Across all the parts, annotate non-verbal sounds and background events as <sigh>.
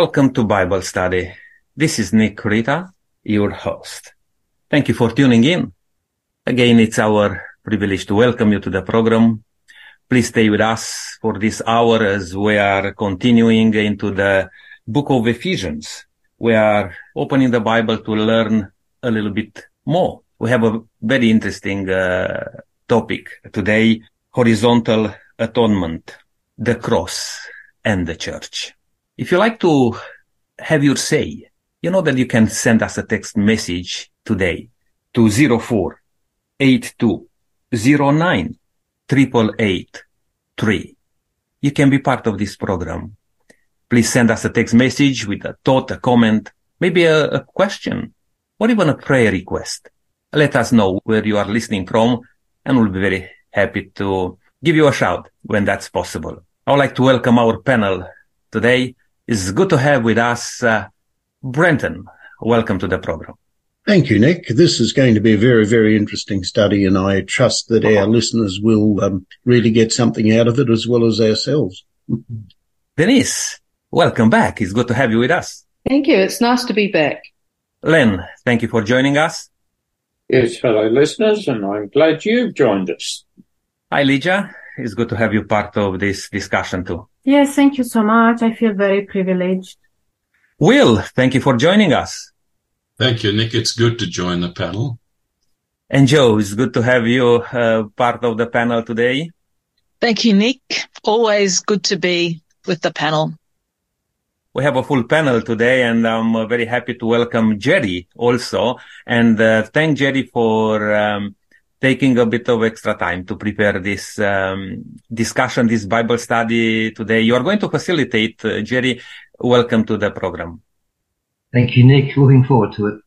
Welcome to Bible study. This is Nick Creta, your host. Thank you for tuning in. Again, it's our privilege to welcome you to the program. Please stay with us for this hour as we are continuing into the book of Ephesians. We are opening the Bible to learn a little bit more. We have a very interesting uh, topic today, horizontal atonement, the cross and the church. If you like to have your say, you know that you can send us a text message today to 04 82 09 888 You can be part of this program. Please send us a text message with a thought, a comment, maybe a, a question, or even a prayer request. Let us know where you are listening from and we'll be very happy to give you a shout when that's possible. I would like to welcome our panel today. It's good to have with us uh, Brenton. Welcome to the program. Thank you, Nick. This is going to be a very, very interesting study, and I trust that our listeners will um, really get something out of it as well as ourselves. <laughs> Denise, welcome back. It's good to have you with us. Thank you. It's nice to be back. Len, thank you for joining us. Yes, hello, listeners, and I'm glad you've joined us. Hi, Lydia. It's good to have you part of this discussion too. Yes, thank you so much. I feel very privileged. Will, thank you for joining us. Thank you, Nick. It's good to join the panel. And Joe, it's good to have you uh, part of the panel today. Thank you, Nick. Always good to be with the panel. We have a full panel today and I'm uh, very happy to welcome Jerry also and uh, thank Jerry for um, taking a bit of extra time to prepare this um, discussion, this Bible study today. You are going to facilitate, uh, Jerry. Welcome to the program. Thank you, Nick. Looking forward to it.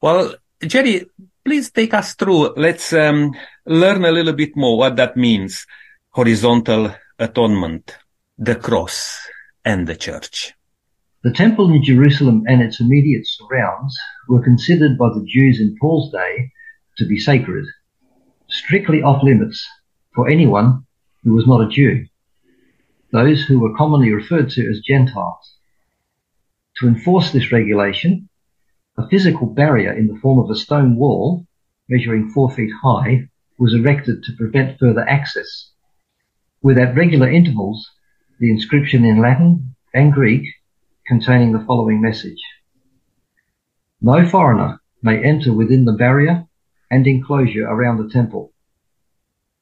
Well, Jerry, please take us through. Let's um, learn a little bit more what that means. Horizontal atonement, the cross and the church. The temple in Jerusalem and its immediate surrounds were considered by the Jews in Paul's day to be sacred, strictly off limits for anyone who was not a Jew, those who were commonly referred to as Gentiles. To enforce this regulation, a physical barrier in the form of a stone wall measuring four feet high was erected to prevent further access, with at regular intervals the inscription in Latin and Greek containing the following message. No foreigner may enter within the barrier and enclosure around the temple.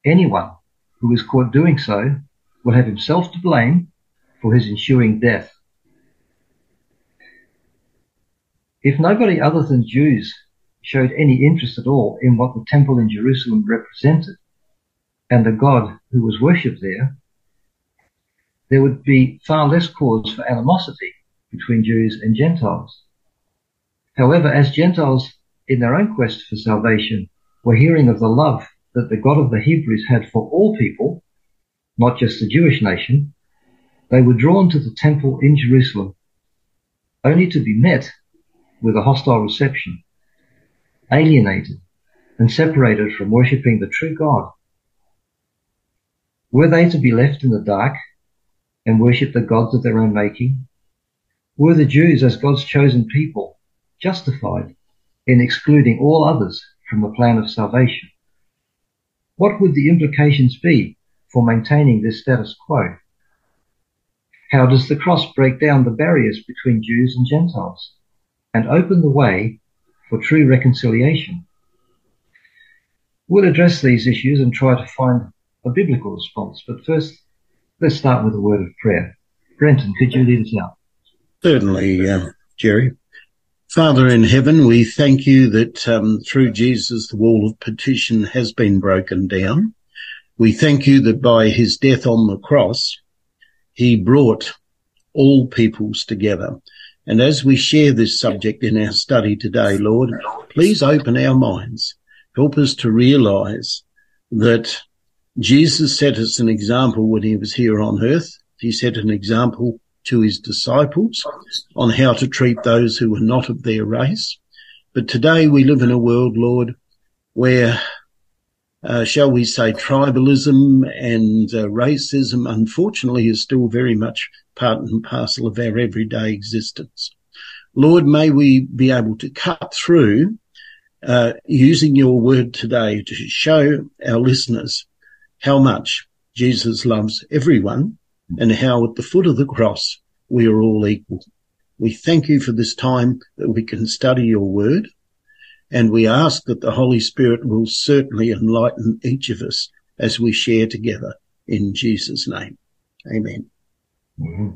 Anyone who is caught doing so will have himself to blame for his ensuing death. If nobody other than Jews showed any interest at all in what the temple in Jerusalem represented and the God who was worshipped there, there would be far less cause for animosity between Jews and Gentiles. However, as Gentiles in their own quest for salvation were hearing of the love that the God of the Hebrews had for all people, not just the Jewish nation, they were drawn to the temple in Jerusalem, only to be met with a hostile reception, alienated and separated from worshipping the true God. Were they to be left in the dark and worship the gods of their own making? Were the Jews, as God's chosen people, justified in excluding all others from the plan of salvation? What would the implications be for maintaining this status quo? How does the cross break down the barriers between Jews and Gentiles? and open the way for true reconciliation. We'll address these issues and try to find a biblical response, but first, let's start with a word of prayer. Brenton, could you lead us out? Certainly, uh, Jerry. Father in heaven, we thank you that um, through Jesus the wall of petition has been broken down. We thank you that by his death on the cross, he brought all peoples together. And as we share this subject in our study today, Lord, please open our minds. Help us to realize that Jesus set us an example when he was here on earth. He set an example to his disciples on how to treat those who were not of their race. But today we live in a world, Lord, where, uh, shall we say, tribalism and uh, racism, unfortunately, is still very much part and parcel of our everyday existence. Lord, may we be able to cut through uh, using your word today to show our listeners how much Jesus loves everyone and how at the foot of the cross we are all equal. We thank you for this time that we can study your word and we ask that the Holy Spirit will certainly enlighten each of us as we share together in Jesus name. Amen. Mm-hmm.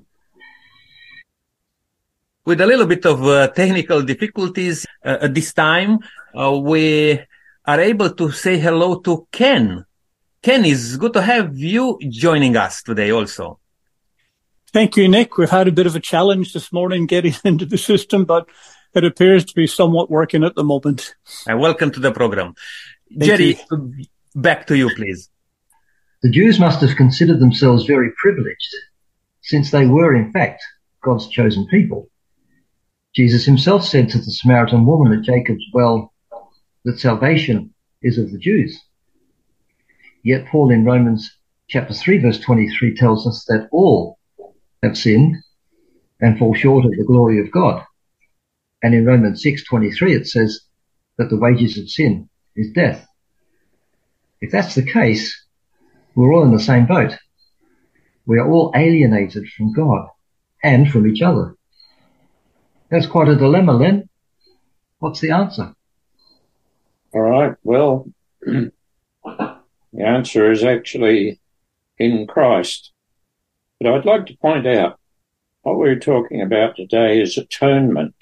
With a little bit of uh, technical difficulties uh, at this time, uh, we are able to say hello to Ken. Ken, it's good to have you joining us today also. Thank you, Nick. We've had a bit of a challenge this morning getting <laughs> into the system, but it appears to be somewhat working at the moment. And welcome to the program. Thank Jerry, you. back to you, please. The Jews must have considered themselves very privileged, since they were, in fact, God's chosen people. Jesus himself said to the Samaritan woman at Jacob's well that salvation is of the Jews. Yet Paul in Romans chapter 3 verse 23 tells us that all have sinned and fall short of the glory of God. And in Romans 6:23 it says that the wages of sin is death. If that's the case, we're all in the same boat. We are all alienated from God and from each other. That's quite a dilemma, Len. What's the answer? All right. Well, <clears throat> the answer is actually in Christ. But I'd like to point out what we're talking about today is atonement.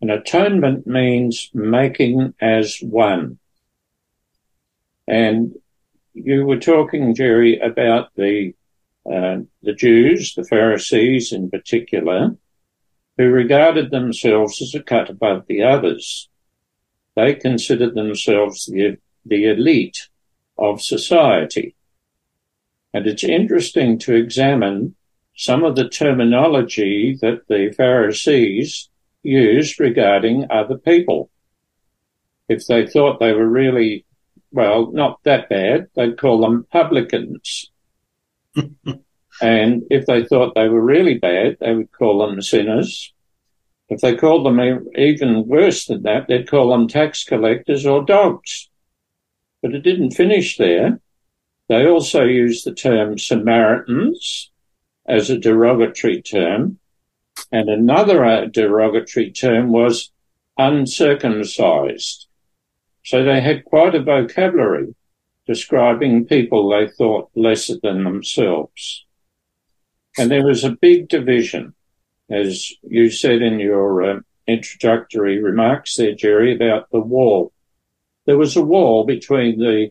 And atonement means making as one. And you were talking, Jerry, about the uh, the Jews, the Pharisees in particular, who regarded themselves as a cut above the others. They considered themselves the, the elite of society. And it's interesting to examine some of the terminology that the Pharisees used regarding other people. If they thought they were really, well, not that bad, they'd call them publicans. <laughs> and if they thought they were really bad, they would call them sinners. If they called them even worse than that, they'd call them tax collectors or dogs. But it didn't finish there. They also used the term Samaritans as a derogatory term. And another uh, derogatory term was uncircumcised. So they had quite a vocabulary describing people they thought lesser than themselves. And there was a big division, as you said in your uh, introductory remarks there, Jerry, about the wall. There was a wall between the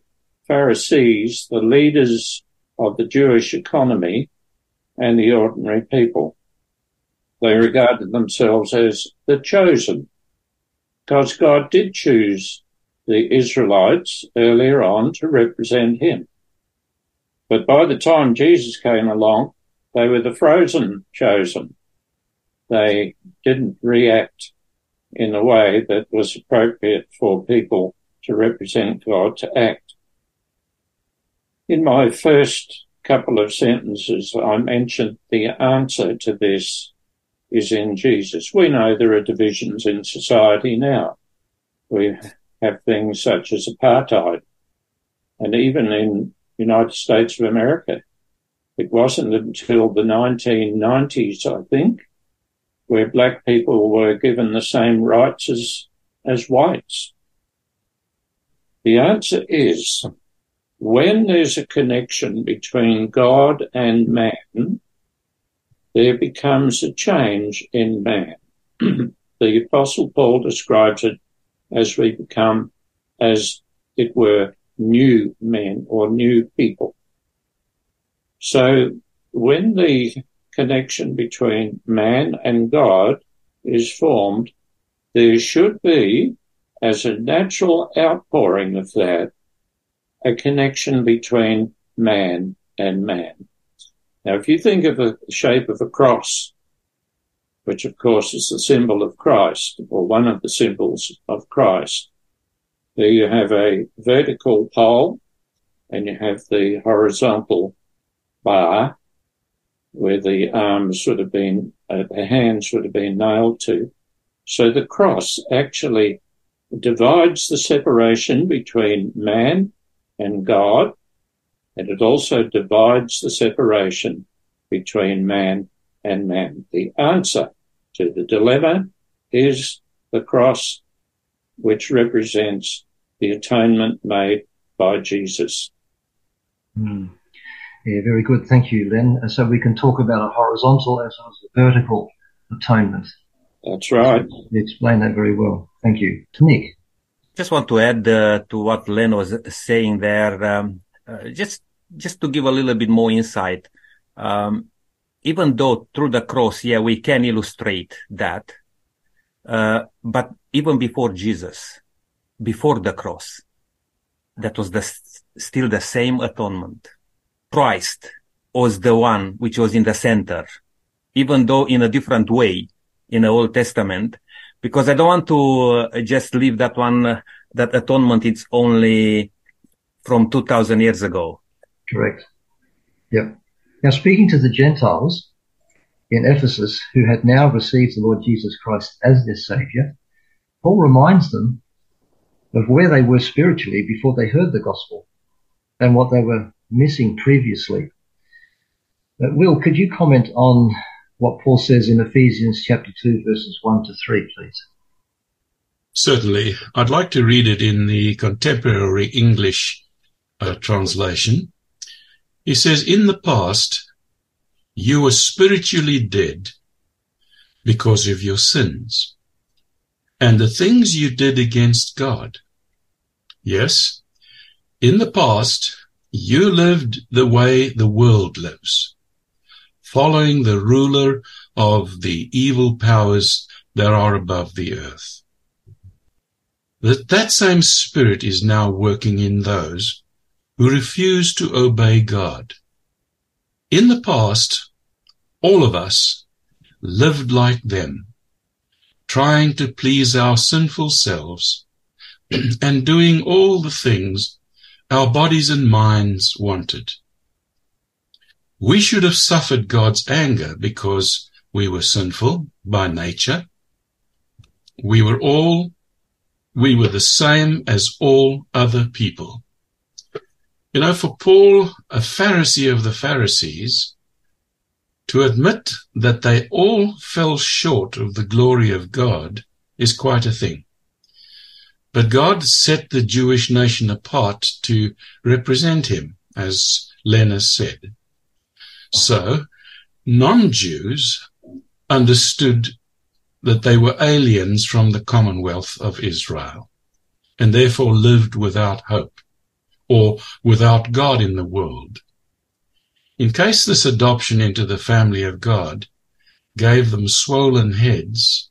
Pharisees, the leaders of the Jewish economy, and the ordinary people. They regarded themselves as the chosen, because God did choose the Israelites earlier on to represent him. But by the time Jesus came along, they were the frozen chosen. They didn't react in a way that was appropriate for people to represent God to act. In my first couple of sentences, I mentioned the answer to this is in Jesus. We know there are divisions in society now. We have things such as apartheid. And even in United States of America, it wasn't until the 1990s, I think, where black people were given the same rights as, as whites. The answer is when there's a connection between God and man, there becomes a change in man. <clears throat> the apostle Paul describes it as we become, as it were, new men or new people. So when the connection between man and God is formed, there should be, as a natural outpouring of that, a connection between man and man. Now, if you think of the shape of a cross, which of course is the symbol of Christ, or one of the symbols of Christ, there you have a vertical pole and you have the horizontal bar. where the arms would have been, uh, the hands would have been nailed to. So the cross actually divides the separation between man and God, and it also divides the separation between man and man. The answer to the dilemma is the cross, which represents the atonement made by Jesus. Mm. Yeah, very good. Thank you, Len. Uh, so we can talk about a horizontal as well as a vertical atonement. That's right. You explained that very well. Thank you. Nick. Just want to add uh, to what Len was saying there, um, uh, just just to give a little bit more insight. Um, even though through the cross, yeah, we can illustrate that, uh, but even before Jesus, before the cross, that was the still the same atonement. Christ was the one which was in the center, even though in a different way in the Old Testament, because I don't want to uh, just leave that one, uh, that atonement it's only from 2000 years ago. Correct. Yep. Now speaking to the Gentiles in Ephesus who had now received the Lord Jesus Christ as their savior, Paul reminds them of where they were spiritually before they heard the gospel and what they were missing previously. But Will, could you comment on what Paul says in Ephesians chapter 2 verses 1 to 3, please? Certainly. I'd like to read it in the contemporary English uh, translation. He says, in the past, you were spiritually dead because of your sins and the things you did against God. Yes, in the past, you lived the way the world lives, following the ruler of the evil powers that are above the earth. That that same spirit is now working in those who refuse to obey God. In the past, all of us lived like them, trying to please our sinful selves <clears throat> and doing all the things our bodies and minds wanted. We should have suffered God's anger because we were sinful by nature. We were all, we were the same as all other people. You know, for Paul, a Pharisee of the Pharisees, to admit that they all fell short of the glory of God is quite a thing. But God set the Jewish nation apart to represent him, as Lena said. So, non-Jews understood that they were aliens from the commonwealth of Israel and therefore lived without hope or without God in the world. In case this adoption into the family of God gave them swollen heads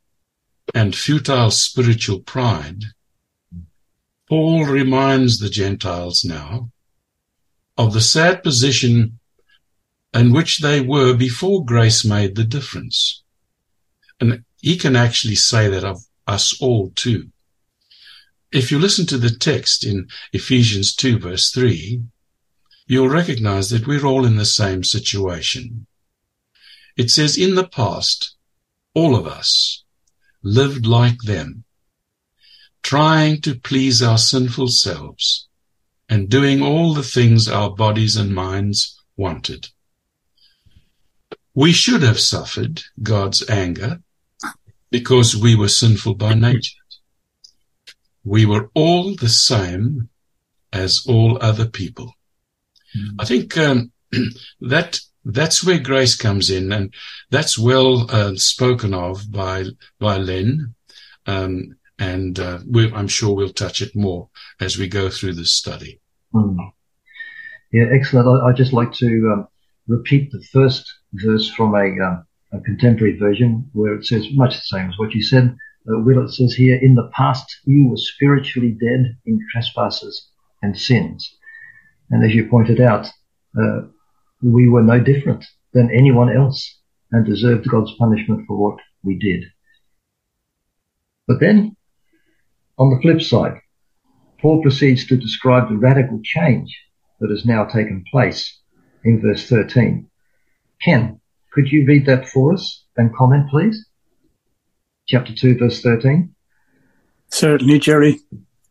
and futile spiritual pride, Paul reminds the Gentiles now of the sad position in which they were before grace made the difference. And he can actually say that of us all too. If you listen to the text in Ephesians 2 verse 3, you'll recognize that we're all in the same situation. It says, in the past, all of us lived like them, trying to please our sinful selves and doing all the things our bodies and minds wanted. We should have suffered God's anger because we were sinful by nature. We were all the same as all other people. Mm. I think um, <clears throat> that that's where grace comes in, and that's well uh, spoken of by by Len. Um, and uh, I'm sure we'll touch it more as we go through this study. Mm. Yeah, excellent. I, would just like to um, repeat the first verse from a, uh, a, contemporary version where it says much the same as what you said. Uh, Will, it says here, in the past you were spiritually dead in trespasses and sins. And as you pointed out, uh, we were no different than anyone else and deserved God's punishment for what we did. But then on the flip side, Paul proceeds to describe the radical change that has now taken place in verse 13. Ken, could you read that for us and comment, please? Chapter 2, verse 13. Certainly, Jerry.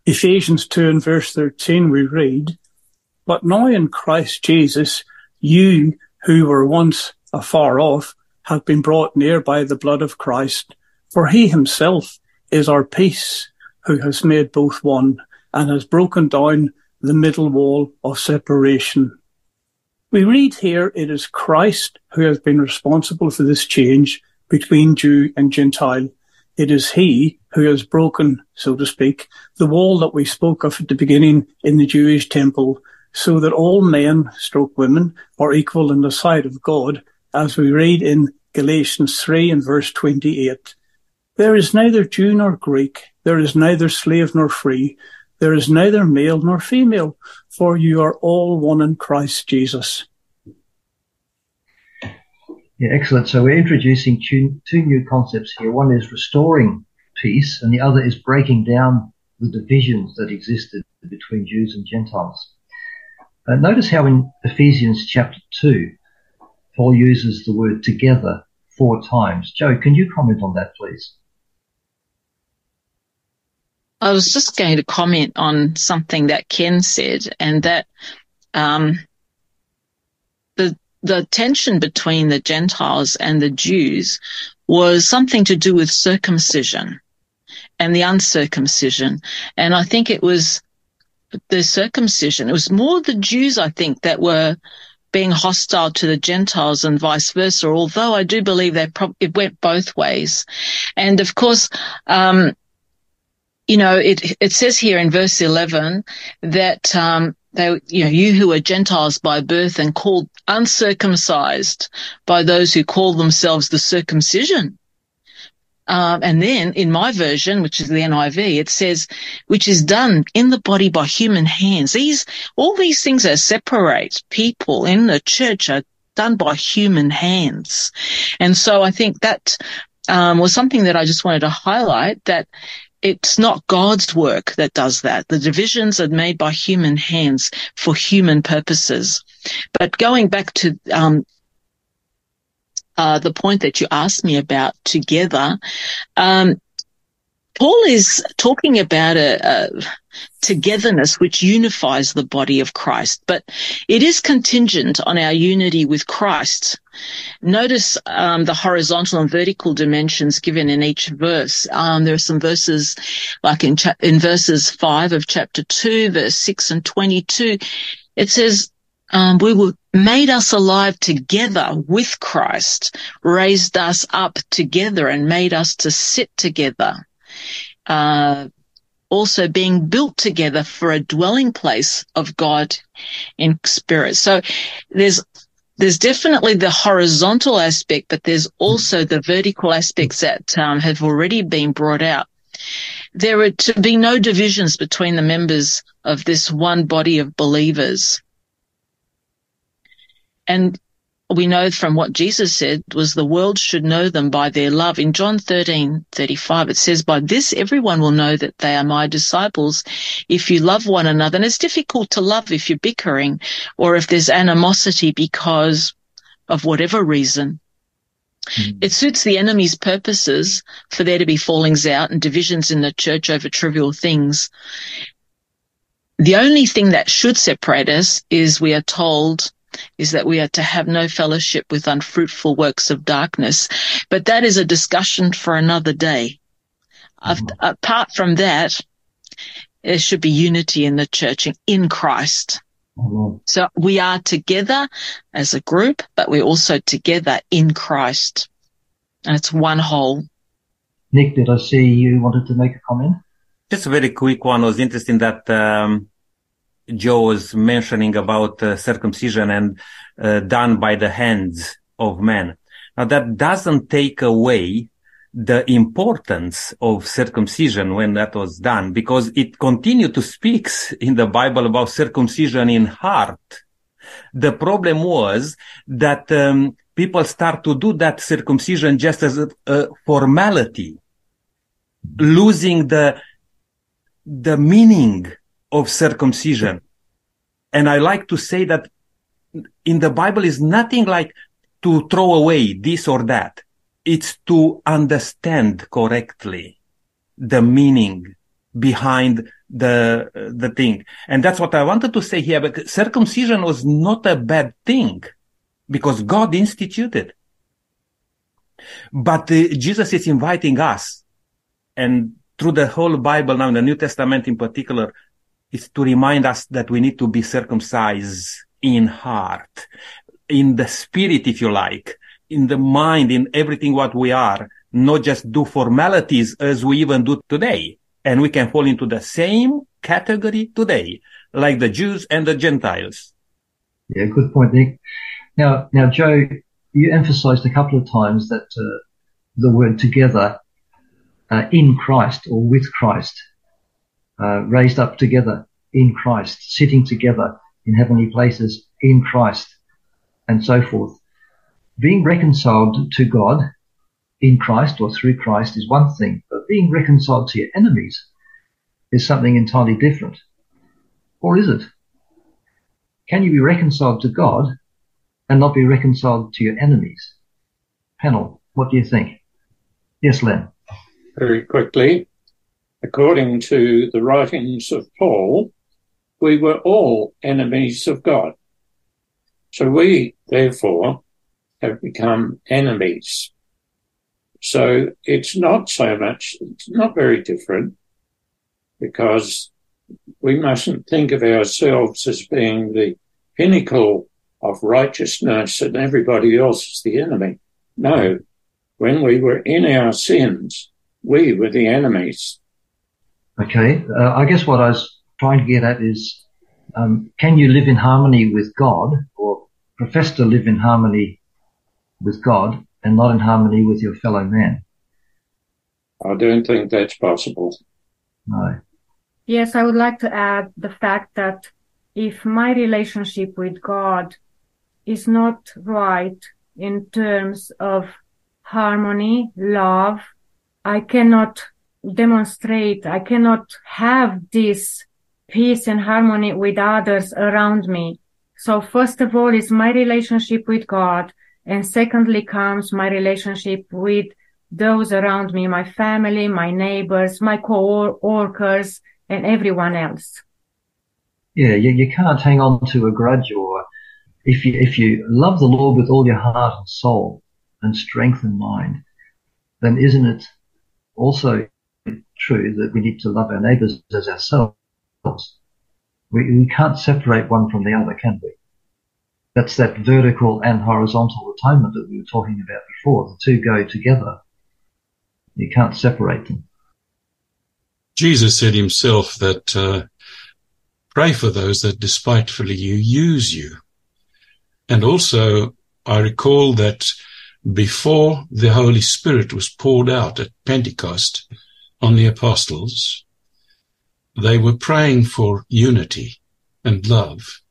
Ephesians 2 and verse 13 we read, But now in Christ Jesus, you who were once afar off have been brought near by the blood of Christ, for he himself is our peace, who has made both one and has broken down the middle wall of separation. We read here it is Christ who has been responsible for this change between Jew and Gentile. It is he who has broken, so to speak, the wall that we spoke of at the beginning in the Jewish temple, so that all men, stroke women, are equal in the sight of God, as we read in Galatians 3 and verse 28. There is neither Jew nor Greek, there is neither slave nor free, there is neither male nor female, for you are all one in Christ Jesus. Yeah, excellent. So we're introducing two, two new concepts here. One is restoring peace, and the other is breaking down the divisions that existed between Jews and Gentiles. Uh, notice how in Ephesians chapter 2, Paul uses the word together four times. Joe, can you comment on that, please? I was just going to comment on something that Ken said, and that um, the the tension between the Gentiles and the Jews was something to do with circumcision and the uncircumcision, and I think it was the circumcision. It was more the Jews, I think, that were being hostile to the Gentiles and vice versa. Although I do believe that pro- it went both ways, and of course. Um, you know, it, it says here in verse 11 that, um, they, you know, you who are Gentiles by birth and called uncircumcised by those who call themselves the circumcision. Um, and then in my version, which is the NIV, it says, which is done in the body by human hands. These, all these things that separate people in the church are done by human hands. And so I think that, um, was something that I just wanted to highlight that it's not God's work that does that. The divisions are made by human hands for human purposes. But going back to um, uh, the point that you asked me about together, um, Paul is talking about a, a, togetherness which unifies the body of Christ, but it is contingent on our unity with Christ. Notice um, the horizontal and vertical dimensions given in each verse. Um, there are some verses, like in cha- in verses five of chapter two, verse six and twenty-two. It says, um, "We were made us alive together with Christ, raised us up together, and made us to sit together." Uh, also being built together for a dwelling place of God in spirit. So there's there's definitely the horizontal aspect, but there's also the vertical aspects that um, have already been brought out. There are to be no divisions between the members of this one body of believers. And we know from what Jesus said was the world should know them by their love. In John 13, 35, it says, by this everyone will know that they are my disciples if you love one another. And it's difficult to love if you're bickering or if there's animosity because of whatever reason. Mm. It suits the enemy's purposes for there to be fallings out and divisions in the church over trivial things. The only thing that should separate us is we are told is that we are to have no fellowship with unfruitful works of darkness. But that is a discussion for another day. Mm-hmm. Apart from that, there should be unity in the church in Christ. Mm-hmm. So we are together as a group, but we're also together in Christ. And it's one whole. Nick, did I see you wanted to make a comment? Just a very quick one. It was interesting that um, Joe was mentioning about uh, circumcision and uh, done by the hands of men. Now that doesn't take away the importance of circumcision when that was done because it continued to speak in the Bible about circumcision in heart. The problem was that um, people start to do that circumcision just as a, a formality, losing the the meaning of circumcision. And I like to say that in the Bible is nothing like to throw away this or that. It's to understand correctly the meaning behind the the thing. And that's what I wanted to say here. But circumcision was not a bad thing because God instituted. But uh, Jesus is inviting us and through the whole Bible now in the New Testament in particular is to remind us that we need to be circumcised in heart, in the spirit, if you like, in the mind, in everything what we are, not just do formalities as we even do today. And we can fall into the same category today, like the Jews and the Gentiles. Yeah, good point, Nick. Now, now, Joe, you emphasized a couple of times that uh, the word together uh, in Christ or with Christ, uh, raised up together in Christ, sitting together in heavenly places in Christ, and so forth. Being reconciled to God in Christ or through Christ is one thing, but being reconciled to your enemies is something entirely different. Or is it? Can you be reconciled to God and not be reconciled to your enemies? Panel, what do you think? Yes, Len. Very quickly, according to the writings of Paul, we were all enemies of God. So we, therefore, have become enemies. So it's not so much, it's not very different because we mustn't think of ourselves as being the pinnacle of righteousness and everybody else is the enemy. No, when we were in our sins, we were the enemies. Okay, uh, I guess what I was trying to get at is, um, can you live in harmony with God or profess to live in harmony with God and not in harmony with your fellow man? I don't think that's possible. No. Yes, I would like to add the fact that if my relationship with God is not right in terms of harmony, love, I cannot demonstrate, I cannot have this peace and harmony with others around me. So first of all is my relationship with God. And secondly comes my relationship with those around me, my family, my neighbors, my co-workers, and everyone else. Yeah, you, you can't hang on to a grudge or if you, if you love the Lord with all your heart and soul and strength and mind, then isn't it also true that we need to love our neighbors as ourselves? We, we can't separate one from the other, can we? That's that vertical and horizontal atonement that we were talking about before. The two go together. You can't separate them. Jesus said himself that uh, pray for those that despitefully you use you. And also, I recall that before the Holy Spirit was poured out at Pentecost on the apostles, they were praying for unity and love.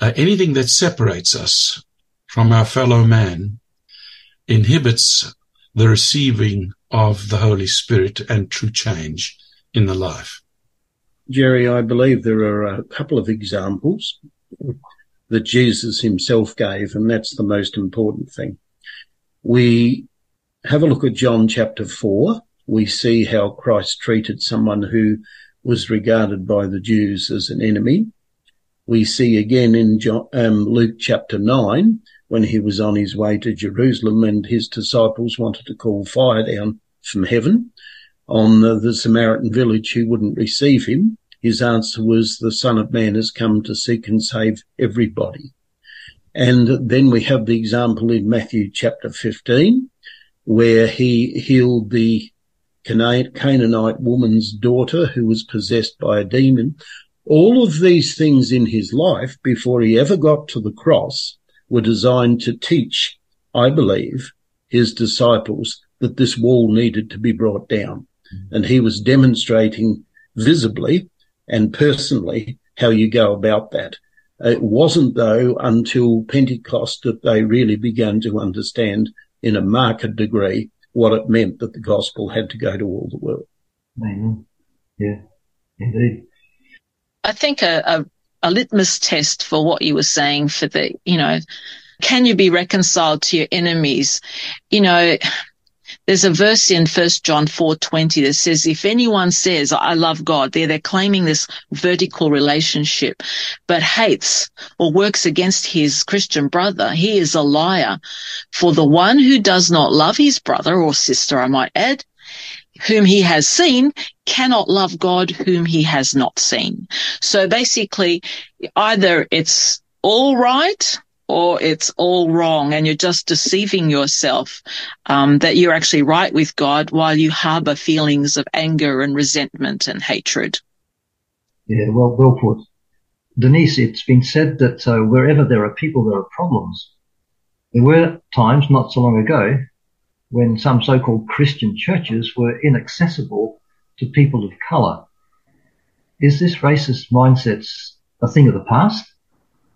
Uh, anything that separates us from our fellow man inhibits the receiving of the Holy Spirit and true change in the life. Jerry, I believe there are a couple of examples that Jesus himself gave, and that's the most important thing. We have a look at John chapter 4. We see how Christ treated someone who was regarded by the Jews as an enemy. We see again in um, Luke chapter 9 when he was on his way to Jerusalem and his disciples wanted to call fire down from heaven on the, the Samaritan village who wouldn't receive him. His answer was, the Son of Man has come to seek and save everybody. And then we have the example in Matthew chapter 15, where he healed the Canaanite woman's daughter who was possessed by a demon all of these things in his life before he ever got to the cross were designed to teach, I believe, his disciples that this wall needed to be brought down. Mm-hmm. And he was demonstrating visibly and personally how you go about that. It wasn't though until Pentecost that they really began to understand in a marked degree what it meant that the gospel had to go to all the world. Amen. Yeah, indeed. I think a, a, a litmus test for what you were saying for the, you know, can you be reconciled to your enemies? You know, there's a verse in First John 4:20 that says, "If anyone says I love God, they're they're claiming this vertical relationship, but hates or works against his Christian brother, he is a liar. For the one who does not love his brother or sister, I might add, whom he has seen, cannot love God whom he has not seen." So basically, either it's all right or it's all wrong and you're just deceiving yourself um, that you're actually right with God while you harbor feelings of anger and resentment and hatred. Yeah, well, well put. Denise, it's been said that uh, wherever there are people, there are problems. There were times not so long ago when some so-called Christian churches were inaccessible to people of colour. Is this racist mindset a thing of the past?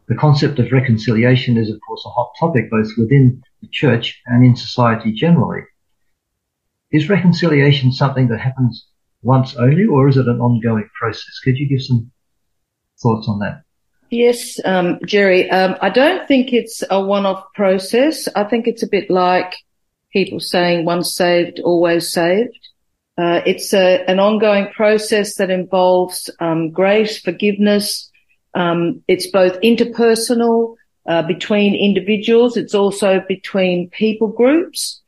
The concept of reconciliation is, of course, a hot topic both within the church and in society generally. Is reconciliation something that happens once only, or is it an ongoing process? Could you give some thoughts on that? Yes, um, Jerry. Um, I don't think it's a one-off process. I think it's a bit like people saying once saved, always saved. Uh, it's a, an ongoing process that involves um, grace, forgiveness, um, it's both interpersonal uh, between individuals. It's also between people groups.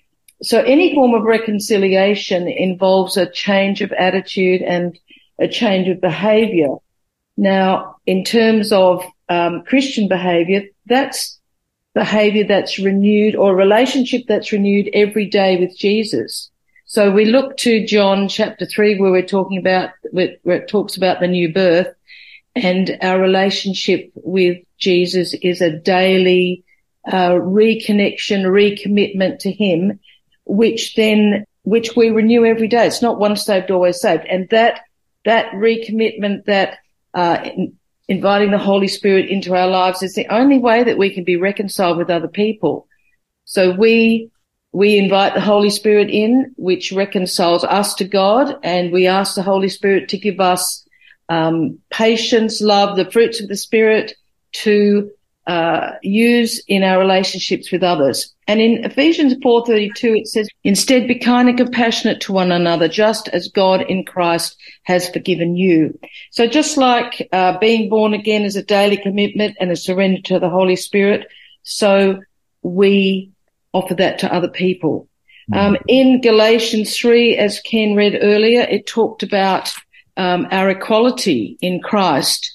So any form of reconciliation involves a change of attitude and a change of behavior. Now, in terms of um, Christian behavior, that's behavior that's renewed or relationship that's renewed every day with Jesus. So we look to John chapter three where we're talking about, where it talks about the new birth and our relationship with Jesus is a daily uh, reconnection, recommitment to Him, which then which we renew every day. It's not once saved, always saved, and that that recommitment, that uh, inviting the Holy Spirit into our lives, is the only way that we can be reconciled with other people. So we we invite the Holy Spirit in, which reconciles us to God, and we ask the Holy Spirit to give us um, patience, love, the fruits of the spirit to uh, use in our relationships with others. And in Ephesians 4:32 it says, "Instead be kind and compassionate to one another, just as God in Christ has forgiven you." So just like uh, being born again is a daily commitment and a surrender to the Holy Spirit, so we offer that to other people. Mm-hmm. Um, in Galatians 3, as Ken read earlier, it talked about um, our equality in Christ.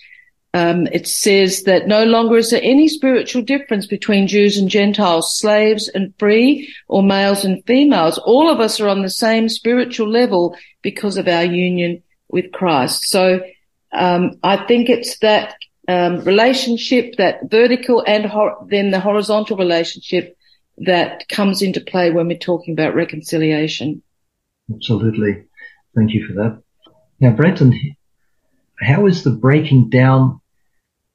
Um, it says that no longer is there any spiritual difference between Jews and Gentiles, slaves and free, or males and females. All of us are on the same spiritual level because of our union with Christ. So um, I think it's that um, relationship, that vertical and then the horizontal relationship that comes into play when we're talking about reconciliation. Absolutely. Thank you for that. Now, Brenton, how is the breaking down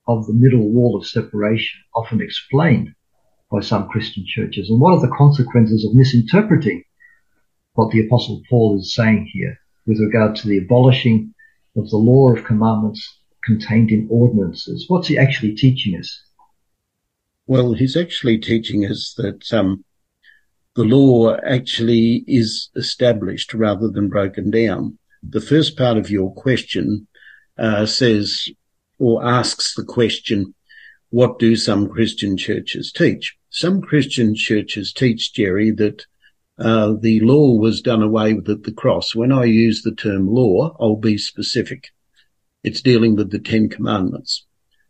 of the middle wall of separation often explained by some Christian churches? And what are the consequences of misinterpreting what the Apostle Paul is saying here with regard to the abolishing of the law of commandments contained in ordinances? What's he actually teaching us? Well, he's actually teaching us that um, the law actually is established rather than broken down the first part of your question uh, says or asks the question, what do some Christian churches teach? Some Christian churches teach, Jerry, that uh, the law was done away with at the cross. When I use the term law, I'll be specific. It's dealing with the Ten Commandments.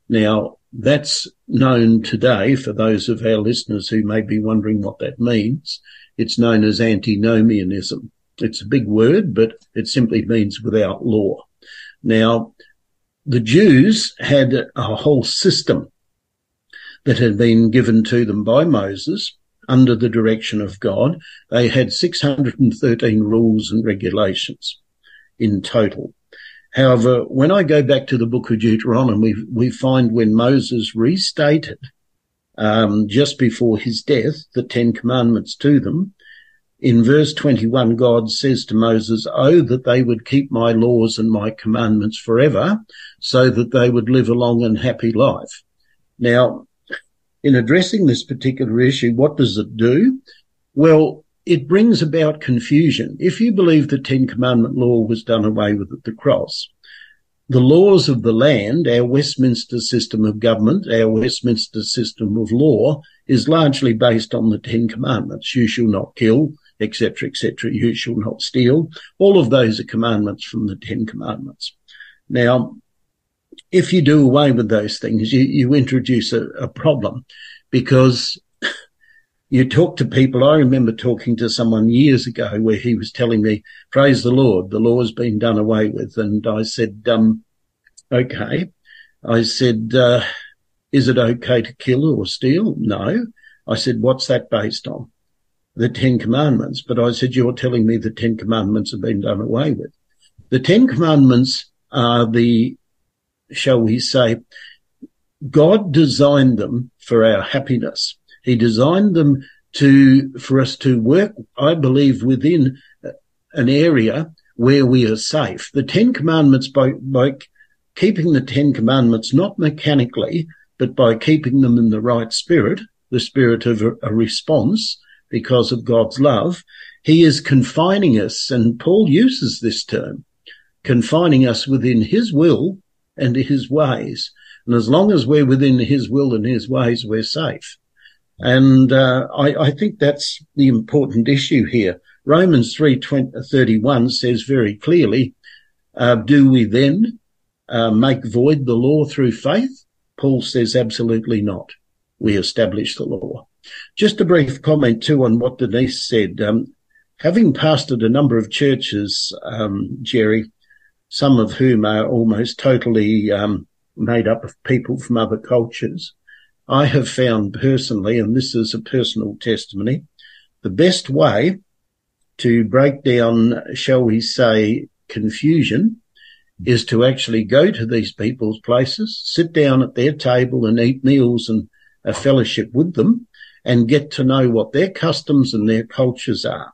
Now, that's known today for those of our listeners who may be wondering what that means. It's known as antinomianism. It's a big word, but it simply means without law. Now, the Jews had a whole system that had been given to them by Moses under the direction of God. They had 613 rules and regulations in total. However, when I go back to the book of Deuteronomy, we we find when Moses restated um, just before his death the Ten Commandments to them, in verse 21, God says to Moses, Oh, that they would keep my laws and my commandments forever so that they would live a long and happy life. Now, in addressing this particular issue, what does it do? Well, it brings about confusion. If you believe the Ten Commandment law was done away with at the cross, the laws of the land, our Westminster system of government, our Westminster system of law is largely based on the Ten Commandments. You shall not kill, etc., etc. You shall not steal. All of those are commandments from the Ten Commandments. Now, if you do away with those things, you, you introduce a, a problem because you talk to people. I remember talking to someone years ago where he was telling me, praise the Lord, the law has been done away with. And I said, um, okay. I said, uh, is it okay to kill or steal? No. I said, what's that based on? The Ten Commandments. But I said, you're telling me the Ten Commandments have been done away with. The Ten Commandments are the, shall we say, God designed them for our happiness. He designed them to, for us to work, I believe, within an area where we are safe. The Ten Commandments by, by keeping the Ten Commandments not mechanically, but by keeping them in the right spirit, the spirit of a, a response because of God's love, he is confining us, and Paul uses this term, confining us within his will and his ways. And as long as we're within his will and his ways, we're safe. And uh, I, I, think that's the important issue here. Romans 3.31 says very clearly, uh, do we then uh, make void the law through faith? Paul says absolutely not. We establish the law. Just a brief comment too on what Denise said. Um, having pastored a number of churches, um, Jerry, some of whom are almost totally um, made up of people from other cultures, I have found personally, and this is a personal testimony, the best way to break down, shall we say, confusion is to actually go to these people's places, sit down at their table and eat meals and a fellowship with them and get to know what their customs and their cultures are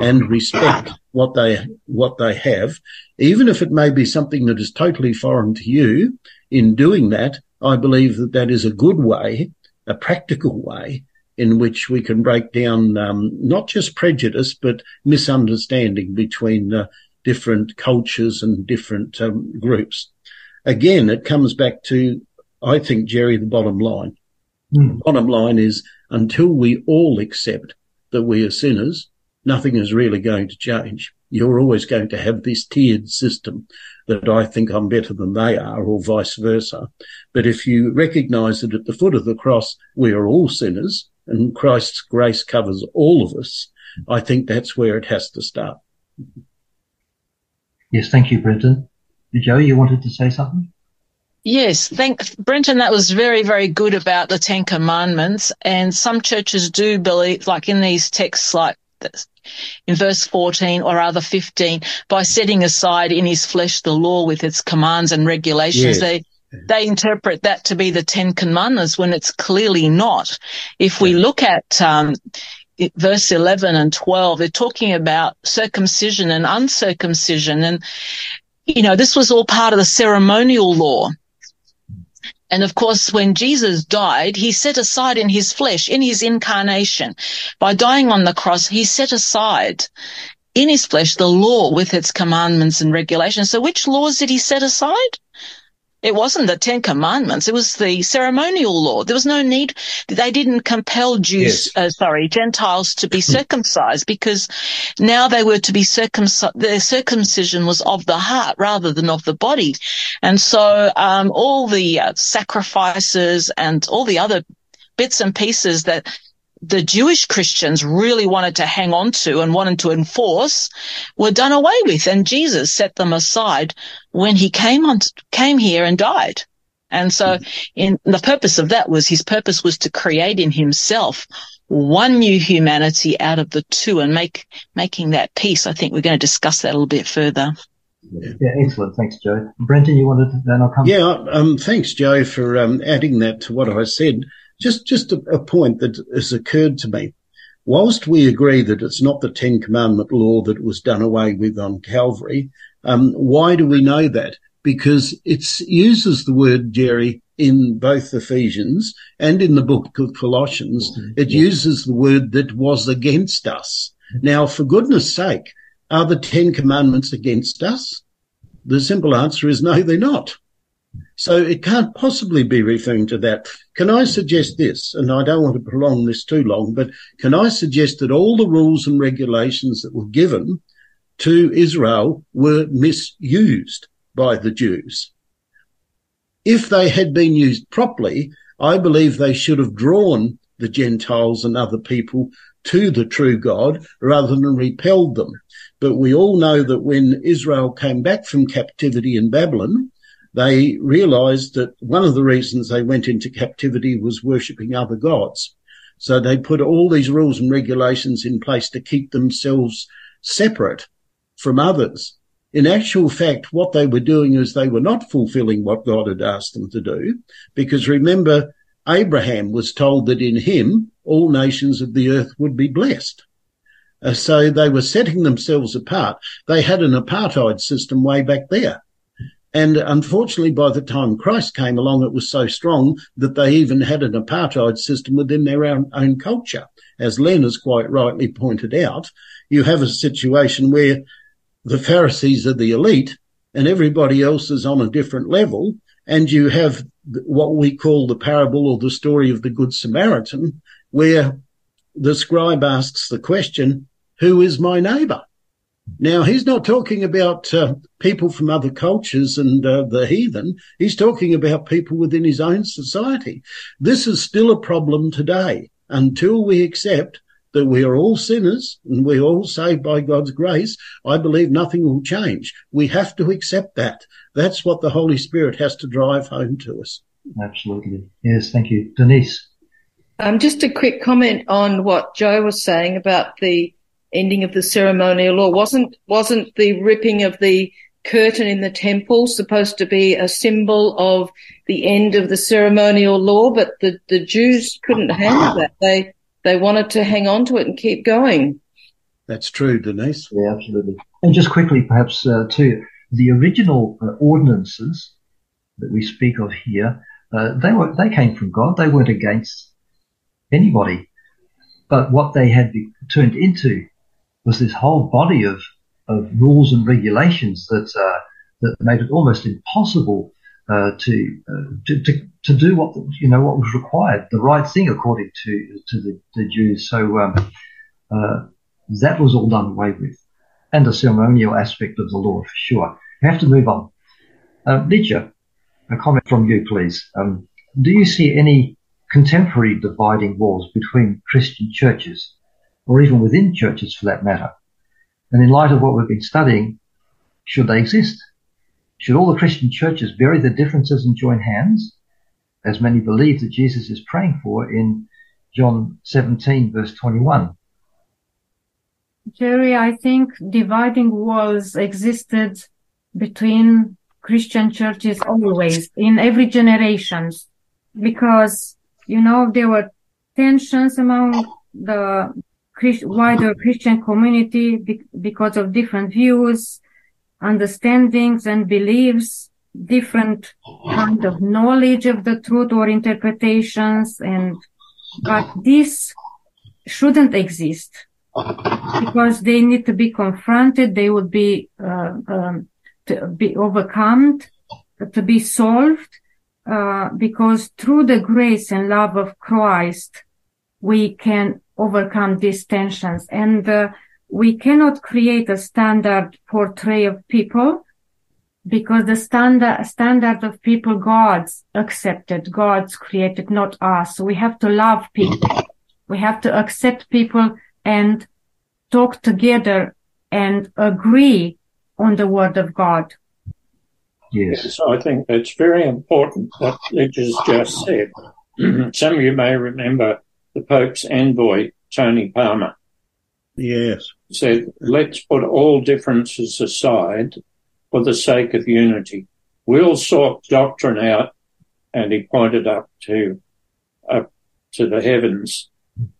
and respect what they, what they have, even if it may be something that is totally foreign to you. In doing that, I believe that that is a good way, a practical way in which we can break down um, not just prejudice but misunderstanding between uh, different cultures and different um, groups. Again, it comes back to, I think, Jerry, the bottom line. Mm. The bottom line is until we all accept that we are sinners, nothing is really going to change. You're always going to have this tiered system that I think I'm better than they are or vice versa. But if you recognize that at the foot of the cross, we are all sinners and Christ's grace covers all of us, I think that's where it has to start. Yes, thank you, Brenton. Joe, you wanted to say something? Yes, thank Brenton. That was very, very good about the Ten Commandments. And some churches do believe, like in these texts, like in verse 14 or rather 15, by setting aside in his flesh the law with its commands and regulations, yes. they they interpret that to be the Ten Commandments when it's clearly not. If we look at um, verse 11 and 12, they're talking about circumcision and uncircumcision. And, you know, this was all part of the ceremonial law. And of course, when Jesus died, he set aside in his flesh, in his incarnation, by dying on the cross, he set aside in his flesh the law with its commandments and regulations. So which laws did he set aside? It wasn't the Ten Commandments. It was the ceremonial law. There was no need. They didn't compel Jews, yes. uh, sorry, Gentiles to be <clears throat> circumcised because now they were to be circumcised. Their circumcision was of the heart rather than of the body. And so, um, all the uh, sacrifices and all the other bits and pieces that the Jewish Christians really wanted to hang on to and wanted to enforce were done away with. And Jesus set them aside when he came on, came here and died. And so in the purpose of that was his purpose was to create in himself one new humanity out of the two and make, making that peace. I think we're going to discuss that a little bit further. Yeah, excellent. Thanks, Joe. Brenton, you wanted to, then I'll come. Yeah, um, thanks, Joe, for um, adding that to what I said. Just, just a, a point that has occurred to me. Whilst we agree that it's not the Ten Commandment law that was done away with on Calvary, um, why do we know that? Because it uses the word, Jerry, in both Ephesians and in the book of Colossians, it uses the word that was against us. Now, for goodness sake, are the Ten Commandments against us? The simple answer is no, they're not. So it can't possibly be referring to that. Can I suggest this? And I don't want to prolong this too long, but can I suggest that all the rules and regulations that were given to Israel were misused by the Jews? If they had been used properly, I believe they should have drawn the Gentiles and other people to the true God rather than repelled them. But we all know that when Israel came back from captivity in Babylon, they realized that one of the reasons they went into captivity was worshipping other gods. So they put all these rules and regulations in place to keep themselves separate from others. In actual fact, what they were doing is they were not fulfilling what God had asked them to do, because remember, Abraham was told that in him all nations of the earth would be blessed. Uh, so they were setting themselves apart. They had an apartheid system way back there. And unfortunately, by the time Christ came along, it was so strong that they even had an apartheid system within their own, own culture. As Len has quite rightly pointed out, you have a situation where the Pharisees are the elite and everybody else is on a different level. And you have what we call the parable or the story of the Good Samaritan, where the scribe asks the question, who is my neighbor? Now, he's not talking about uh, people from other cultures and uh, the heathen. He's talking about people within his own society. This is still a problem today until we accept that we are all sinners and we're all saved by God's grace. I believe nothing will change. We have to accept that. That's what the Holy Spirit has to drive home to us. Absolutely. Yes, thank you. Denise. Um, just a quick comment on what Joe was saying about the ending of the ceremonial law. Wasn't, wasn't the ripping of the curtain in the temple supposed to be a symbol of the end of the ceremonial law? But the, the Jews couldn't handle that. They, they wanted to hang on to it and keep going. That's true, Denise. Yeah, absolutely. And just quickly, perhaps, uh, too, the original uh, ordinances that we speak of here, uh, they were, they came from God. They weren't against anybody. But what they had turned into was this whole body of, of rules and regulations that, uh, that made it almost impossible uh, to, uh, to, to to do what you know what was required, the right thing according to to the, the Jews. So um, uh, that was all done away with, and the ceremonial aspect of the law for sure. We have to move on. Uh, Lydia, a comment from you, please. Um, do you see any contemporary dividing walls between Christian churches, or even within churches for that matter? And in light of what we've been studying, should they exist? Should all the Christian churches bury their differences and join hands, as many believe that Jesus is praying for in John 17 verse 21? Jerry, I think dividing walls existed between Christian churches always in every generations because, you know, there were tensions among the Christ- wider Christian community be- because of different views, understandings and beliefs, different kind of knowledge of the truth or interpretations. And, but this shouldn't exist because they need to be confronted. They would be, uh, um, to be overcome, to be solved, uh, because through the grace and love of Christ, we can overcome these tensions and, uh, we cannot create a standard portray of people because the standard standard of people God's accepted, God's created, not us. So we have to love people. We have to accept people and talk together and agree on the word of God. Yes. So I think it's very important what Lydia's just said. <clears throat> Some of you may remember the Pope's envoy, Tony Palmer, Yes. said, let's put all differences aside for the sake of unity. We'll sort doctrine out, and he pointed up to, up to the heavens.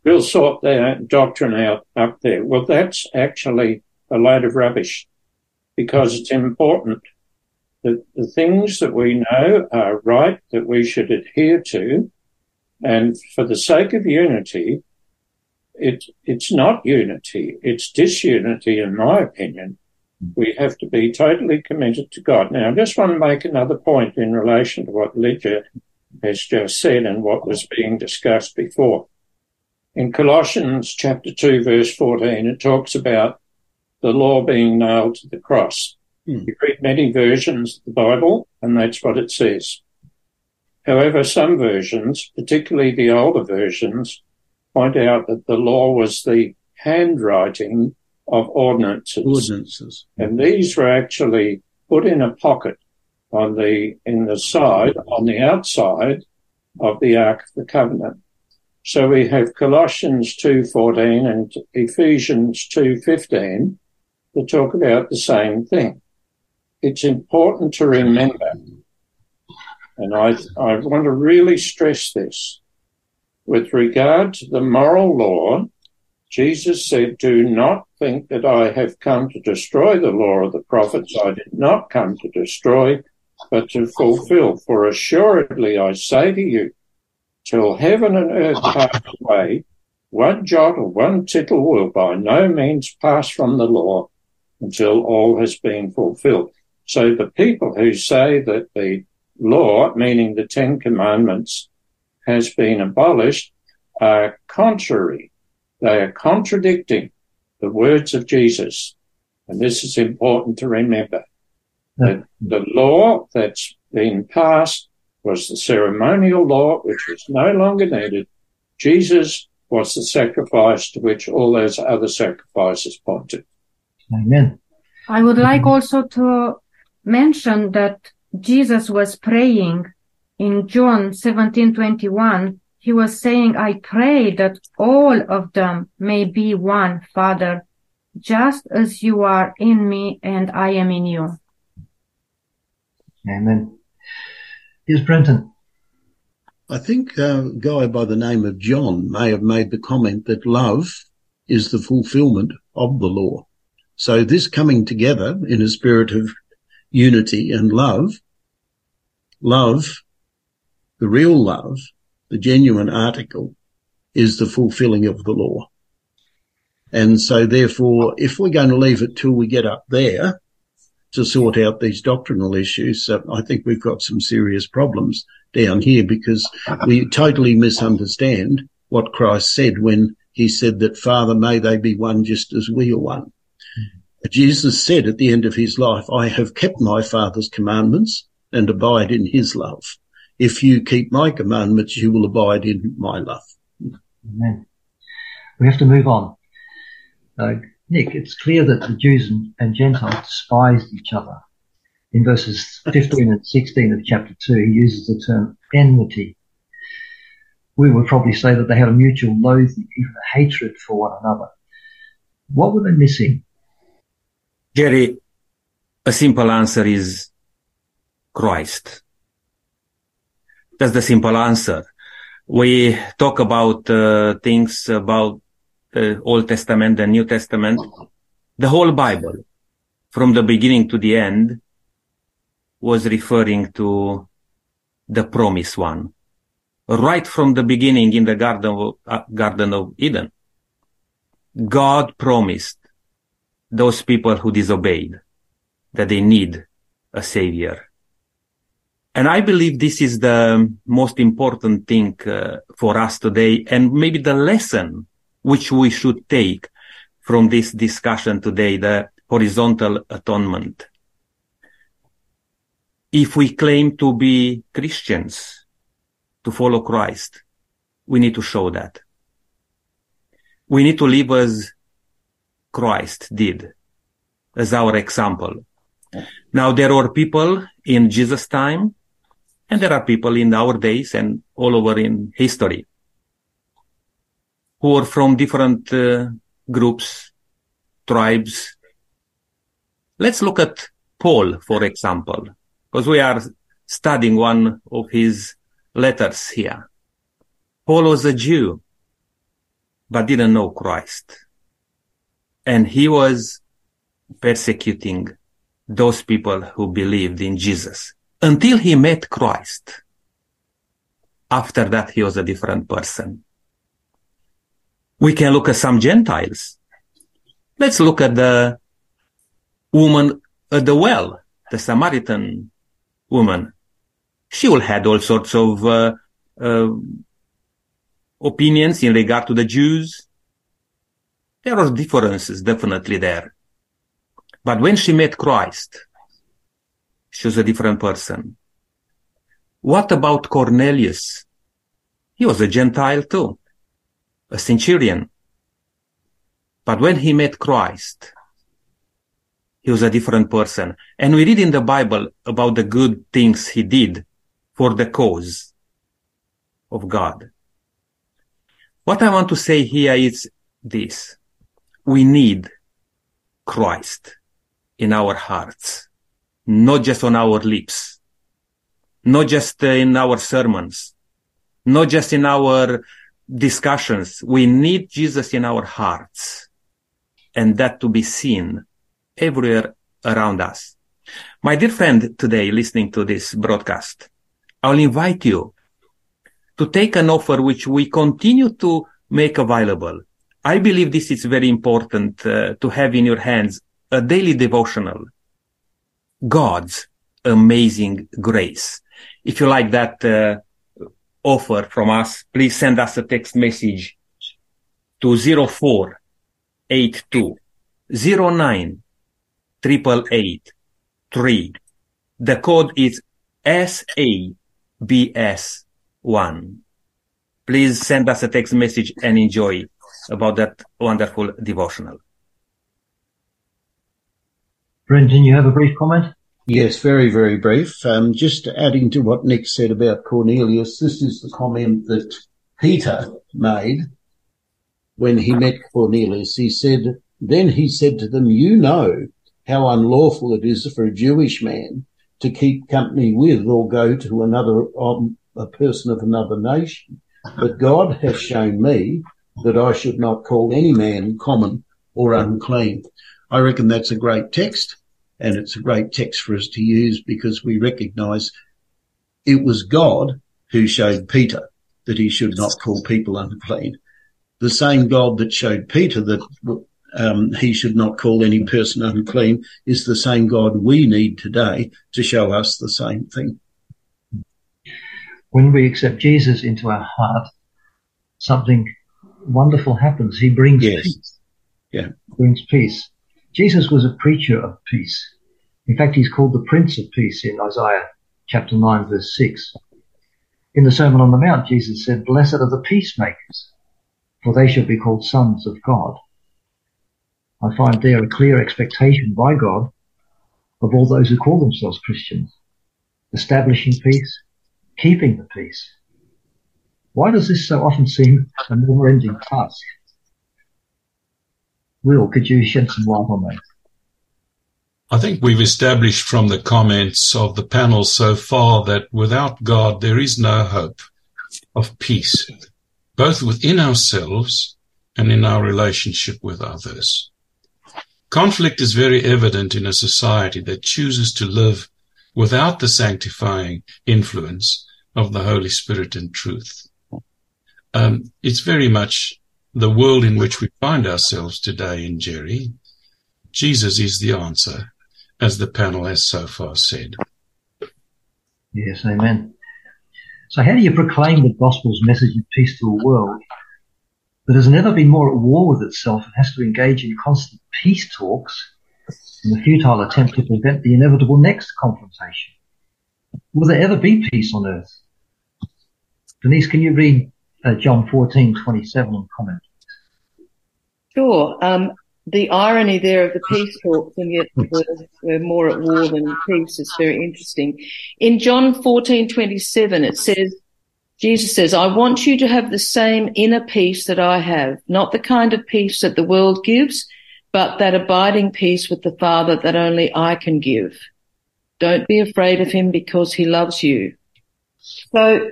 We'll sort that doctrine out up there. Well, that's actually a load of rubbish because it's important that the things that we know are right that we should adhere to. And for the sake of unity, it, it's not unity. It's disunity, in my opinion. We have to be totally committed to God. Now, I just want to make another point in relation to what Lydia has just said and what was being discussed before. In Colossians chapter 2, verse 14, it talks about the law being nailed to the cross. Hmm. You read many versions of the Bible, and that's what it says. However, some versions, particularly the older versions, point out that the law was the handwriting of ordinances. Ordinances. And these were actually put in a pocket on the, in the side, on the outside of the Ark of the Covenant. So we have Colossians 2.14 and Ephesians 2.15 that talk about the same thing. It's important to remember, and I, I want to really stress this, with regard to the moral law, Jesus said, do not think that I have come to destroy the law of the prophets. I did not come to destroy, but to fulfill. For assuredly I say to you, till heaven and earth pass away, one jot or one tittle will by no means pass from the law until all has been fulfilled. So the people who say that the law, meaning the Ten Commandments, has been abolished are contrary. They are contradicting the words of Jesus. And this is important to remember. That the law that's been passed was the ceremonial law, which was no longer needed. Jesus was the sacrifice to which all those other sacrifices pointed. Amen. I would like also to mention that Jesus was praying in John 17:21. He was saying, I pray that all of them may be one, Father, just as you are in me and I am in you. Amen. Here's Brenton. I think uh, a guy by the name of John may have made the comment that love is the fulfillment of the law. So this coming together in a spirit of unity and love, love, the real love, the genuine article is the fulfilling of the law. And so therefore, if we're going to leave it till we get up there to sort out these doctrinal issues, I think we've got some serious problems down here because we totally misunderstand what Christ said when he said that Father, may they be one just as we are one. Jesus said at the end of his life, I have kept my Father's commandments and abide in his love. If you keep my commandments, you will abide in my love. Amen. We have to move on. Uh, Nick, it's clear that the Jews and, Gentiles despised each other. In verses 15 and 16 of chapter 2, he uses the term enmity. We would probably say that they had a mutual loathing, even a hatred for one another. What were they missing? Jerry, a simple answer is Christ. That's the simple answer. We talk about uh, things about the Old Testament and New Testament. The whole Bible, from the beginning to the end, was referring to the promised one. Right from the beginning in the Garden of, uh, Garden of Eden, God promised those people who disobeyed that they need a savior. And I believe this is the most important thing uh, for us today and maybe the lesson which we should take from this discussion today, the horizontal atonement. If we claim to be Christians, to follow Christ, we need to show that. We need to live as Christ did as our example. Now there are people in Jesus' time and there are people in our days and all over in history who are from different uh, groups, tribes. Let's look at Paul, for example, because we are studying one of his letters here. Paul was a Jew, but didn't know Christ. And he was persecuting those people who believed in Jesus until he met Christ. After that, he was a different person. We can look at some Gentiles. Let's look at the woman at the well, the Samaritan woman. She will had all sorts of uh, uh, opinions in regard to the Jews. There are differences definitely there. But when she met Christ, she was a different person. What about Cornelius? He was a Gentile too, a centurion. But when he met Christ, he was a different person. And we read in the Bible about the good things he did for the cause of God. What I want to say here is this. We need Christ in our hearts, not just on our lips, not just in our sermons, not just in our discussions. We need Jesus in our hearts and that to be seen everywhere around us. My dear friend today listening to this broadcast, I'll invite you to take an offer which we continue to make available. I believe this is very important uh, to have in your hands a daily devotional. God's amazing grace. If you like that uh, offer from us, please send us a text message to 0482 09 3. The code is SABS1. Please send us a text message and enjoy about that wonderful devotional. Brenton, you have a brief comment? Yes, very, very brief. Um, just adding to what Nick said about Cornelius, this is the comment that Peter made when he met Cornelius. He said, then he said to them, you know how unlawful it is for a Jewish man to keep company with or go to another, um, a person of another nation. But God has shown me that I should not call any man common or unclean. I reckon that's a great text and it's a great text for us to use because we recognize it was God who showed Peter that he should not call people unclean. The same God that showed Peter that um, he should not call any person unclean is the same God we need today to show us the same thing. When we accept Jesus into our heart, something wonderful happens. He brings Yes. peace. Yeah. Brings peace. Jesus was a preacher of peace. In fact, he's called the Prince of Peace in Isaiah chapter 9 verse 6. In the Sermon on the Mount, Jesus said, Blessed are the peacemakers, for they shall be called sons of God. I find there a clear expectation by God of all those who call themselves Christians, establishing peace, keeping the peace. Why does this so often seem a never-ending task? Will, could you shed some light on that? I think we've established from the comments of the panel so far that without God, there is no hope of peace, both within ourselves and in our relationship with others. Conflict is very evident in a society that chooses to live without the sanctifying influence of the Holy Spirit and truth. Um, it's very much the world in which we find ourselves today in Jerry. Jesus is the answer, as the panel has so far said. Yes, amen. So how do you proclaim the gospel's message of peace to a world that has never been more at war with itself and has to engage in constant peace talks in a futile attempt to prevent the inevitable next confrontation? Will there ever be peace on earth? Denise, can you read uh, John 14:27 and comment? Sure. Um, the irony there of the peace talks and yet <laughs> we're, we're more at war than peace is very interesting. In John 14:27 it says Jesus says, I want you to have the same inner peace that I have, not the kind of peace that the world gives, but that abiding peace with the Father that only I can give. Don't be afraid of him because he loves you. So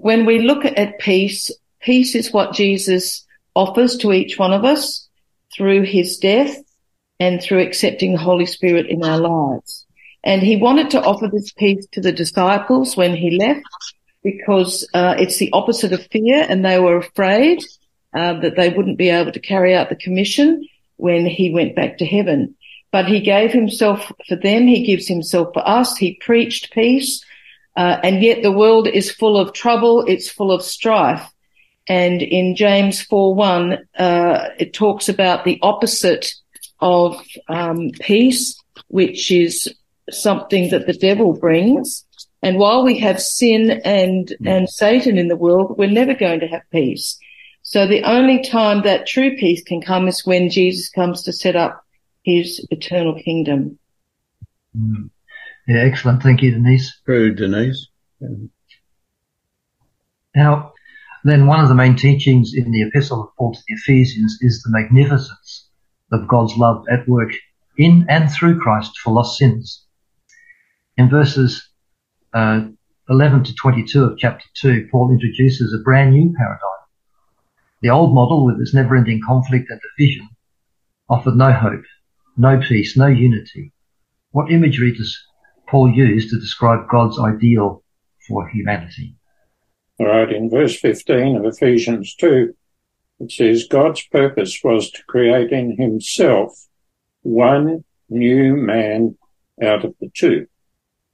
when we look at peace, peace is what Jesus offers to each one of us through his death, and through accepting the Holy Spirit in our lives. And he wanted to offer this peace to the disciples when he left because uh, it's the opposite of fear and they were afraid uh, that they wouldn't be able to carry out the commission when he went back to heaven. But he gave himself for them. He gives himself for us. He preached peace. Uh, and yet the world is full of trouble. It's full of strife. And in James 4 1, uh, it talks about the opposite of um, peace, which is something that the devil brings. And while we have sin and, and Satan in the world, we're never going to have peace. So the only time that true peace can come is when Jesus comes to set up his eternal kingdom. Mm. Yeah, excellent. Thank you, Denise. True, Denise. Now, then one of the main teachings in the epistle of Paul to the Ephesians is the magnificence of God's love at work in and through Christ for lost sins. In verses uh, 11 to 22 of chapter 2, Paul introduces a brand new paradigm. The old model with its never-ending conflict and division offered no hope, no peace, no unity. What imagery does Paul used to describe God's ideal for humanity? All right, in verse 15 of Ephesians 2, it says, God's purpose was to create in himself one new man out of the two,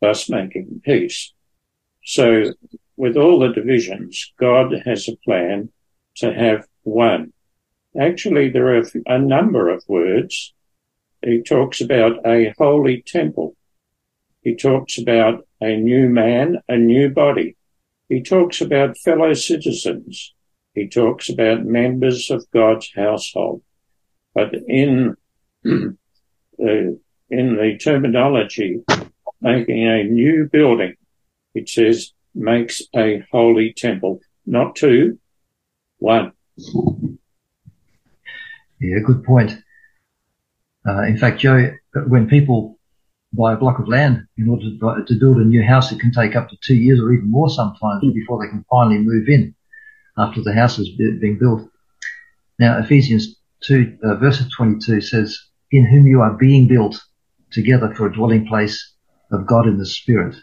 thus making peace. So with all the divisions, God has a plan to have one. Actually, there are a number of words. He talks about a holy temple. He talks about a new man, a new body. He talks about fellow citizens. He talks about members of God's household. But in the, <clears throat> in the terminology, making a new building, it says makes a holy temple, not two, one. Yeah, good point. Uh, in fact, Joe, when people buy a block of land in order to, to, build a new house, it can take up to two years or even more sometimes mm. before they can finally move in after the house has been built. Now, Ephesians 2, uh, verse 22 says, in whom you are being built together for a dwelling place of God in the Spirit.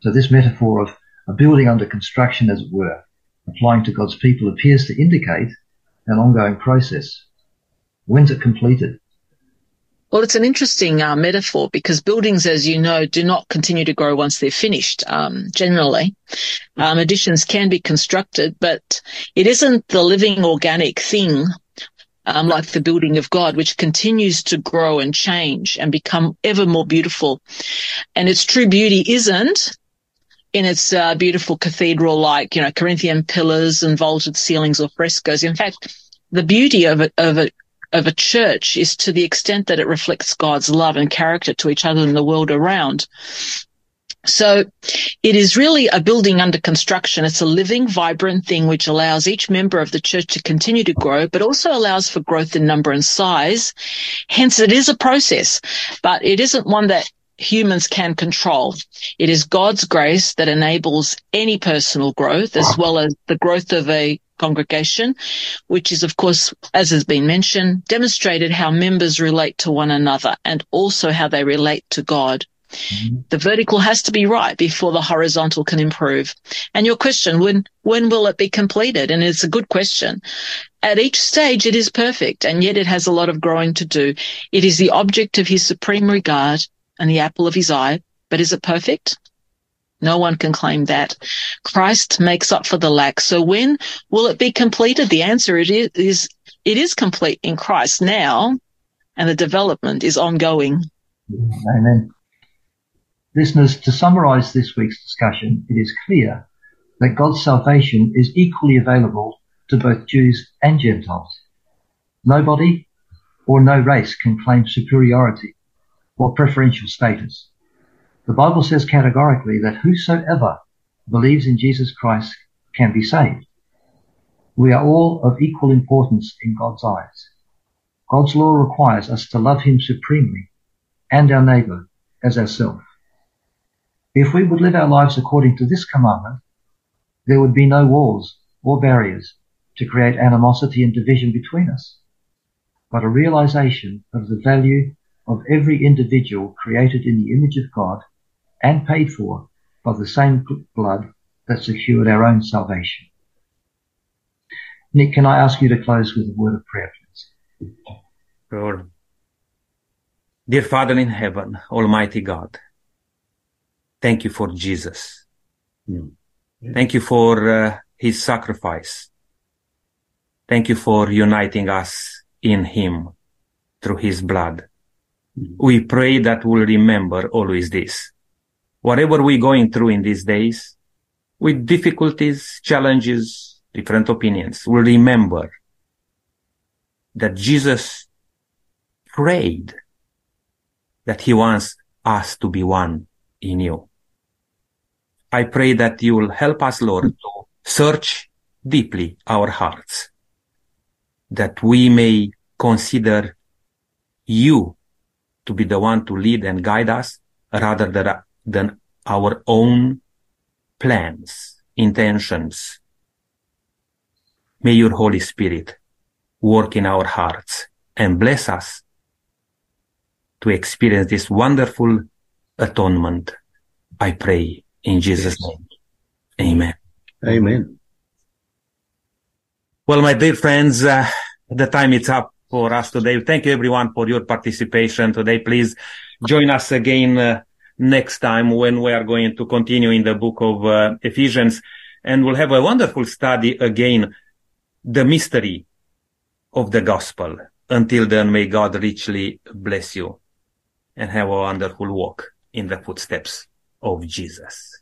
So this metaphor of a building under construction, as it were, applying to God's people appears to indicate an ongoing process. When's it completed? Well, it's an interesting uh, metaphor because buildings, as you know, do not continue to grow once they're finished. Um, generally, um, additions can be constructed, but it isn't the living organic thing um, like the building of God, which continues to grow and change and become ever more beautiful. And its true beauty isn't in its uh, beautiful cathedral like, you know, Corinthian pillars and vaulted ceilings or frescoes. In fact, the beauty of it, of it, of a church is to the extent that it reflects God's love and character to each other and the world around. So it is really a building under construction. It's a living, vibrant thing which allows each member of the church to continue to grow, but also allows for growth in number and size. Hence it is a process, but it isn't one that humans can control. It is God's grace that enables any personal growth as well as the growth of a congregation, which is, of course, as has been mentioned, demonstrated how members relate to one another and also how they relate to God. Mm-hmm. The vertical has to be right before the horizontal can improve. And your question, when, when will it be completed? And it's a good question. At each stage, it is perfect, and yet it has a lot of growing to do. It is the object of his supreme regard and the apple of his eye. But is it perfect? No one can claim that. Christ makes up for the lack. So when will it be completed? The answer it is, it is complete in Christ now, and the development is ongoing. Amen. Listeners, to summarize this week's discussion, it is clear that God's salvation is equally available to both Jews and Gentiles. Nobody or no race can claim superiority or preferential status. The Bible says categorically that whosoever believes in Jesus Christ can be saved. We are all of equal importance in God's eyes. God's law requires us to love him supremely and our neighbor as ourselves. If we would live our lives according to this commandment, there would be no walls or barriers to create animosity and division between us. but a realization of the value of every individual created in the image of God and paid for by the same blood that secured our own salvation. Nick, can I ask you to close with a word of prayer, please? Sure. Dear Father in heaven, Almighty God, thank you for Jesus. Mm. Thank you for uh, his sacrifice. Thank you for uniting us in him through his blood. Mm. We pray that we'll remember always this. Whatever we're going through in these days, with difficulties, challenges, different opinions, we'll remember that Jesus prayed that he wants us to be one in you. I pray that you will help us, Lord, to search deeply our hearts, that we may consider you to be the one to lead and guide us rather than, than our own plans, intentions. May your Holy Spirit work in our hearts and bless us to experience this wonderful atonement. I pray in Jesus' name. Amen. Amen. Well, my dear friends, uh, the time is up for us today. Thank you everyone for your participation today. Please join us again uh, next time when we are going to continue in the book of uh, Ephesians and we'll have a wonderful study again, the mystery of the gospel. Until then, may God richly bless you and have a wonderful walk in the footsteps of Jesus.